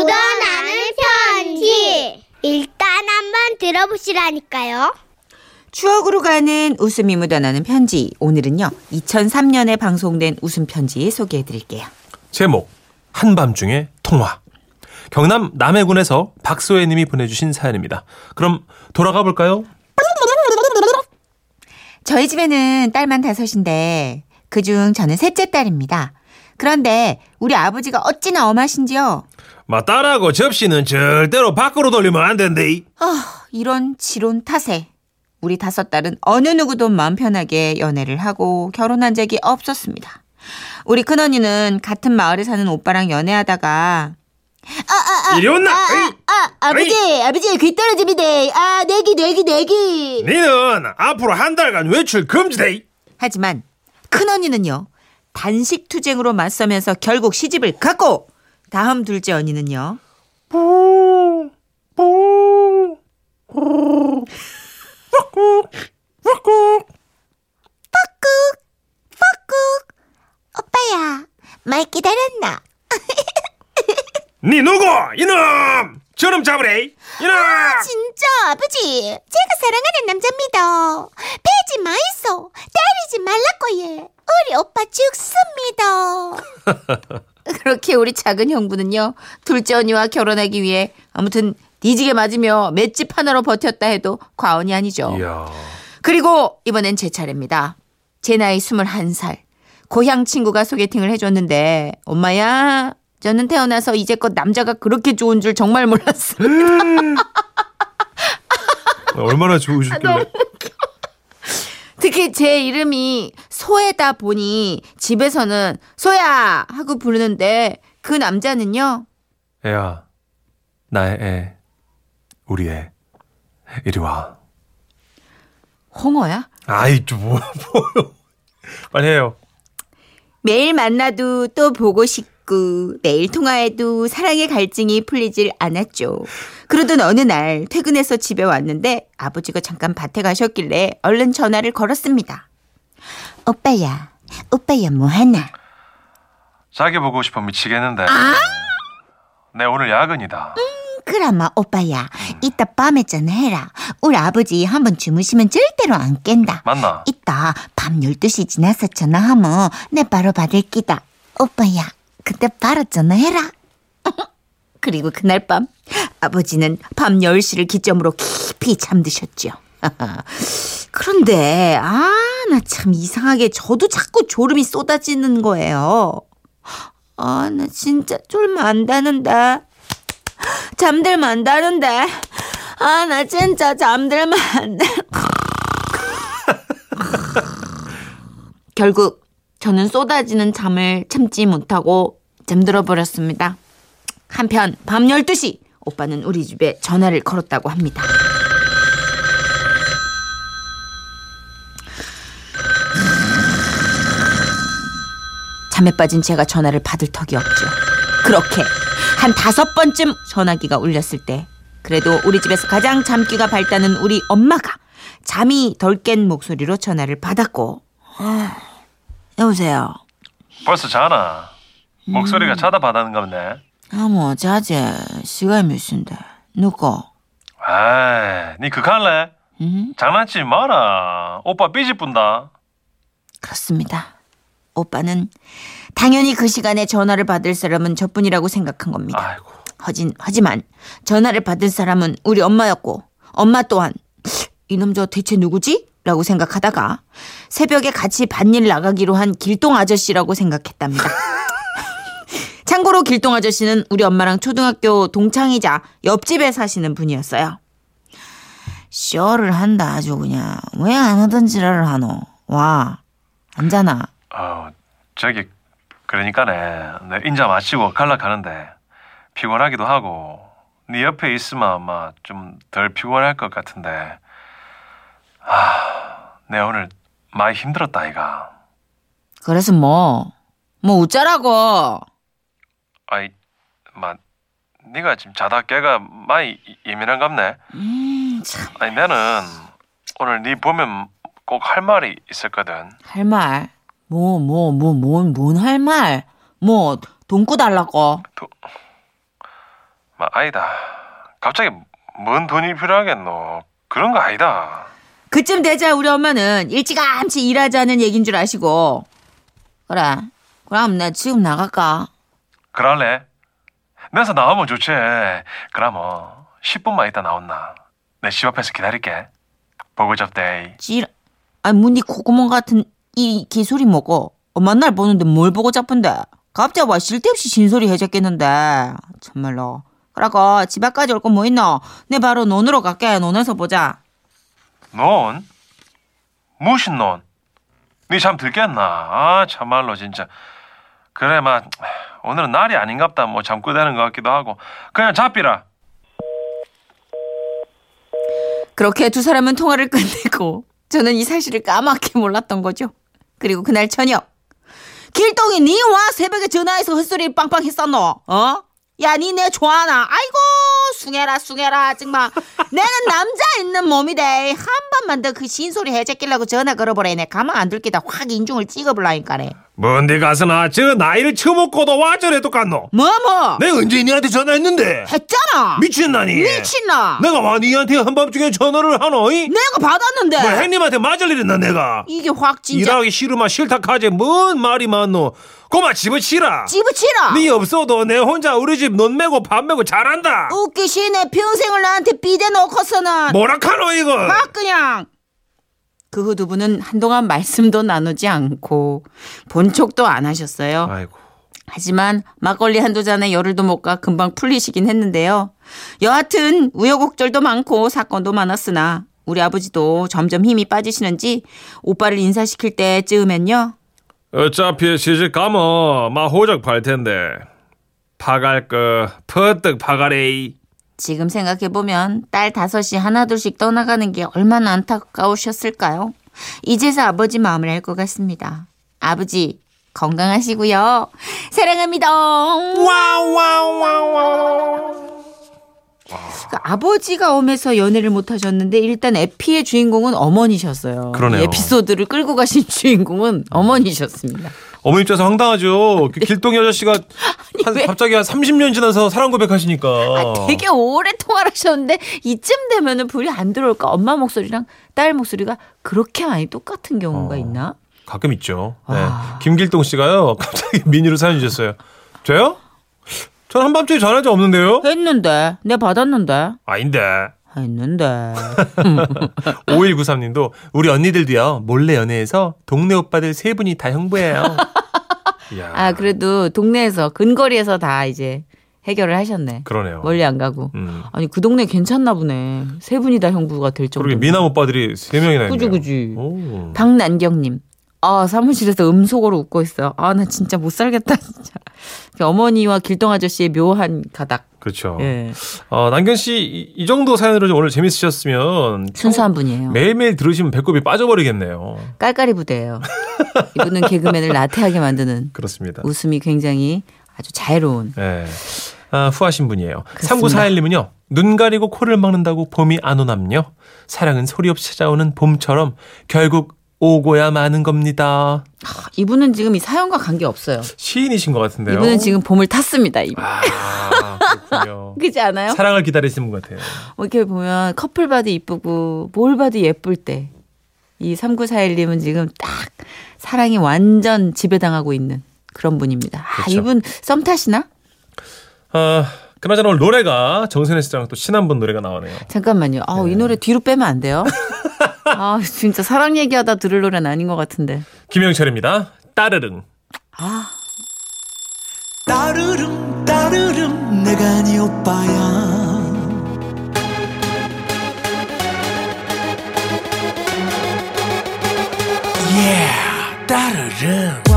묻어나는 편지. 일단 한번 들어보시라니까요. 추억으로 가는 웃음이 묻어나는 편지. 오늘은요, 2003년에 방송된 웃음 편지 소개해 드릴게요. 제목 한밤중의 통화. 경남 남해군에서 박소혜 님이 보내주신 사연입니다. 그럼 돌아가 볼까요? 저희 집에는 딸만 다섯인데, 그중 저는 셋째 딸입니다. 그런데 우리 아버지가 어찌나 엄하신지요. 마 딸하고 접시는 절대로 밖으로 돌리면 안 된대. 아, 이런 지론 탓에 우리 다섯 딸은 어느 누구도 마음 편하게 연애를 하고 결혼한 적이 없었습니다. 우리 큰언니는 같은 마을에 사는 오빠랑 연애하다가 이리 온나? 에이, 아, 아 버지, 아버지, 귀 떨어집니다. 아, 내기, 내기, 내기. 니는 앞으로 한 달간 외출 금지돼. 하지만 큰언니는요, 단식 투쟁으로 맞서면서 결국 시집을 갔고, 다음 둘째 언니는요, 오빠야, 말 기다렸나? 니 누구? 이놈! 저놈 잡으래. 이놈! 진짜 아버지, 제가 사랑하는 남자입니다. 패지 마이소, 때리지 말라고 예. 우리 오빠 죽습니다. 그렇게 우리 작은 형부는요, 둘째 언니와 결혼하기 위해 아무튼 뒤지게 맞으며 맷집 하나로 버텼다 해도 과언이 아니죠. 이야. 그리고 이번엔 제 차례입니다. 제 나이 21살. 고향 친구가 소개팅을 해줬는데, 엄마야, 저는 태어나서 이제껏 남자가 그렇게 좋은 줄 정말 몰랐어요. 얼마나 좋으셨길래. 특히 제 이름이 소혜다 보니 집에서는 소야! 하고 부르는데 그 남자는요, 애야, 나의 애, 우리 애, 이리 와. 홍어야? 아이, 좀 뭐, 뭐. 빨리 해요. 매일 만나도 또 보고 싶 고 매일 통화해도 사랑의 갈증이 풀리질 않았죠. 그러던 어느 날 퇴근해서 집에 왔는데 아버지가 잠깐 밭에 가셨길래 얼른 전화를 걸었습니다. 오빠야, 오빠야 뭐 하나? 자기 보고 싶어 미치겠는데. 내 오늘 야근이다. 그라마 오빠야, 이따 밤에 전화해라. 우리 아버지 한번 주무시면 절대로 안 깬다. 맞나? 이따 밤 12시 지나서 전화하면 내 바로 받을 끼다. 오빠야, 그때 바로 전화해라. 그리고 그날 밤 아버지는 밤 10시를 기점으로 깊이 잠드셨죠. 그런데 아, 나 참 이상하게 저도 자꾸 졸음이 쏟아지는 거예요. 아, 나 진짜 졸면 안 되는데. 잠들면 안 되는데. 아, 나 진짜 잠들면 안 돼. 결국 저는 쏟아지는 잠을 참지 못하고 잠들어 버렸습니다. 한편 밤 12시 오빠는 우리 집에 전화를 걸었다고 합니다. 잠에 빠진 제가 전화를 받을 턱이 없죠. 그렇게 한 다섯 번쯤 전화기가 울렸을 때 그래도 우리 집에서 가장 잠기가 밝다는 우리 엄마가 잠이 덜 깬 목소리로 전화를 받았고 아, 여보세요. 벌써 자나? 목소리가 자다 받았는 겁네. 아뭐 자제 시간이 몇 시인데 누구? 에이, 니 그할래? 음 장난치지 마라. 오빠 삐지 분다. 그렇습니다. 오빠는 당연히 그 시간에 전화를 받을 사람은 저뿐이라고 생각한 겁니다. 아이고. 하진, 하지만 전화를 받을 사람은 우리 엄마였고 엄마 또한 이놈 저 대체 누구지? 라고 생각하다가 새벽에 같이 밭일 나가기로 한 길동 아저씨라고 생각했답니다. 참고로 길동 아저씨는 우리 엄마랑 초등학교 동창이자 옆집에 사시는 분이었어요. 쇼를 한다 아주 그냥 왜 안 하던 지랄을 하노? 와 앉아나 어, 저기 그러니까네. 내 인자 마치고 갈라 가는데 피곤하기도 하고 네 옆에 있으면 아마 좀 덜 피곤할 것 같은데. 아, 내 오늘 많이 힘들었다 이가. 그래서 뭐? 뭐 어쩌라고? 아이, 마, 네가 지금 자다 깨가 많이 예민한갑네. 음, 참. 아니 나는 오늘 네 보면 꼭 할 말이 있었거든. 할 말? 뭐, 뭐, 뭐, 뭔, 뭔 할 말? 뭐, 돈 꾸달라고? 마, 아니다. 갑자기 뭔 돈이 필요하겠노? 그런 거 아니다. 그쯤 되자 우리 엄마는 일찌감치 일하자는 얘긴 줄 아시고 그래 그럼 나 지금 나갈까? 그럴래? 내서 나오면 좋지. 그러면 10분만 있다 나온나. 내 집 앞에서 기다릴게. 보고 잡대. 찌라 아니 뭐니 코구멍 같은 이 개소리 먹어 엄마 날 보는데 뭘 보고 잡은데 갑자기 와 쓸데없이 진소리 해줬겠는데 참말로 그러고 집 앞까지 올거뭐 있노 내 바로 논으로 갈게 논에서 보자 넌? 무슨 넌? 니잠 들겠나? 아 참말로 진짜. 그래 마 오늘은 날이 아닌갑다. 뭐 잠꼬대는 것 같기도 하고. 그냥 잡히라. 그렇게 두 사람은 통화를 끝내고 저는 이 사실을 까맣게 몰랐던 거죠. 그리고 그날 저녁 길동이 니 와 새벽에 전화해서 헛소리 빵빵 했었노? 어? 야 니내 좋아하나? 아이고 숭해라 숭해라 정말 내는 남자 있는 몸이래 한 번만 더 그 신소리 해제끼려고 전화 걸어보래네 가만 안 둘기다 확 인중을 찍어볼라니까네 뭔데 가서나 저 나이를 처먹고도 와 저래 똑같노? 뭐뭐? 내가 언제 니한테 전화했는데. 했잖아. 미친나니? 미친나. 내가 와 니한테 한밤중에 전화를 하노 이? 내가 받았는데. 뭐 행님한테 맞을 일했나 내가? 이게 확 진짜. 일하기 싫으마 싫다 카지 뭔 말이 많노? 고마 집어치라. 집어치라. 니 없어도 내 혼자 우리 집논 메고 밥 메고 잘한다. 웃기시네. 평생을 나한테 비대놓고서는. 뭐라 카노 이거? 막 그냥 그 후 두 분은 한동안 말씀도 나누지 않고 본 척도 안 하셨어요. 아이고 하지만 막걸리 한두 잔에 열흘도 못 가 금방 풀리시긴 했는데요. 여하튼 우여곡절도 많고 사건도 많았으나 우리 아버지도 점점 힘이 빠지시는지 오빠를 인사시킬 때쯤엔요. 어차피 시집 가면 마 호적 팔 텐데 파갈 거 퍼뜩 파가레이 지금 생각해보면 딸 다섯이 하나둘씩 떠나가는 게 얼마나 안타까우셨을까요? 이제서 아버지 마음을 알 것 같습니다. 아버지, 건강하시고요. 사랑합니다. 그 아버지가 엄해서 연애를 못 하셨는데 일단 에피의 주인공은 어머니셨어요. 그러네요. 이 에피소드를 끌고 가신 주인공은 어머니셨습니다. 어머니 입장에서 황당하죠. 그 길동이 아저씨가 한, 왜? 갑자기 한 30년 지나서 사랑 고백하시니까. 아, 되게 오래 통화를 하셨는데 이쯤 되면은 불이 안 들어올까? 엄마 목소리랑 딸 목소리가 그렇게 많이 똑같은 경우가 어. 있나? 가끔 있죠. 네. 아. 김길동 씨가요. 갑자기 미니로 사연 주셨어요. 저요? 전 한밤중에 전화 좀 없는데요? 했는데 내 받았는데 아닌데. 했는데 5193님도 우리 언니들도요. 몰래 연애해서 동네 오빠들 세 분이 다 형부예요. 이야, 아 그래도 동네에서 근거리에서 다 이제 해결을 하셨네. 그러네요. 멀리 안 가고. 음. 아니 그 동네 괜찮나 보네. 세 분이 다 형부가 될 정도. 그러게 미남 오빠들이 세 명이나 있네요. 그지 그지. 오. 박난경님. 아 사무실에서 음속으로 웃고 있어요. 아 나 진짜 못 살겠다 진짜. 어머니와 길동 아저씨의 묘한 가닥. 그렇죠. 예. 어, 남경 씨, 이, 이 정도 사연으로 오늘 재밌으셨으면 순수한 분이에요. 매일매일 들으시면 배꼽이 빠져버리겠네요. 깔깔이 부대예요. 이분은 개그맨을 나태하게 만드는 그렇습니다. 웃음이 굉장히 아주 자유로운. 네. 아, 후하신 분이에요. 그렇습니다. 3941님은요. 눈 가리고 코를 막는다고 봄이 안 오남요. 사랑은 소리 없이 찾아오는 봄처럼 결국 오고야 마는 겁니다. 이분은 지금 이 사연과 관계 없어요. 시인이신 것 같은데요. 이분은 지금 봄을 탔습니다. 이미. 아, 그렇군요. 그렇지 않아요? 사랑을 기다리시는 분 같아요. 뭐 이렇게 보면 커플 봐도 이쁘고 뭘 봐도 예쁠 때. 이 3941님은 지금 딱 사랑이 완전 지배당하고 있는 그런 분입니다. 아, 그렇죠. 이분 썸 타시나? 아, 그나저나 오늘 노래가 정선혜 씨랑 또 친한 분 노래가 나오네요. 잠깐만요. 아우, 네. 이 노래 뒤로 빼면 안 돼요? 아, 진짜 사랑 얘기하다 들을 노래는 아닌 것 같은데. 김영철입니다. 따르릉. 아, 따르릉 따르릉 내가 네 오빠야 yeah 따르릉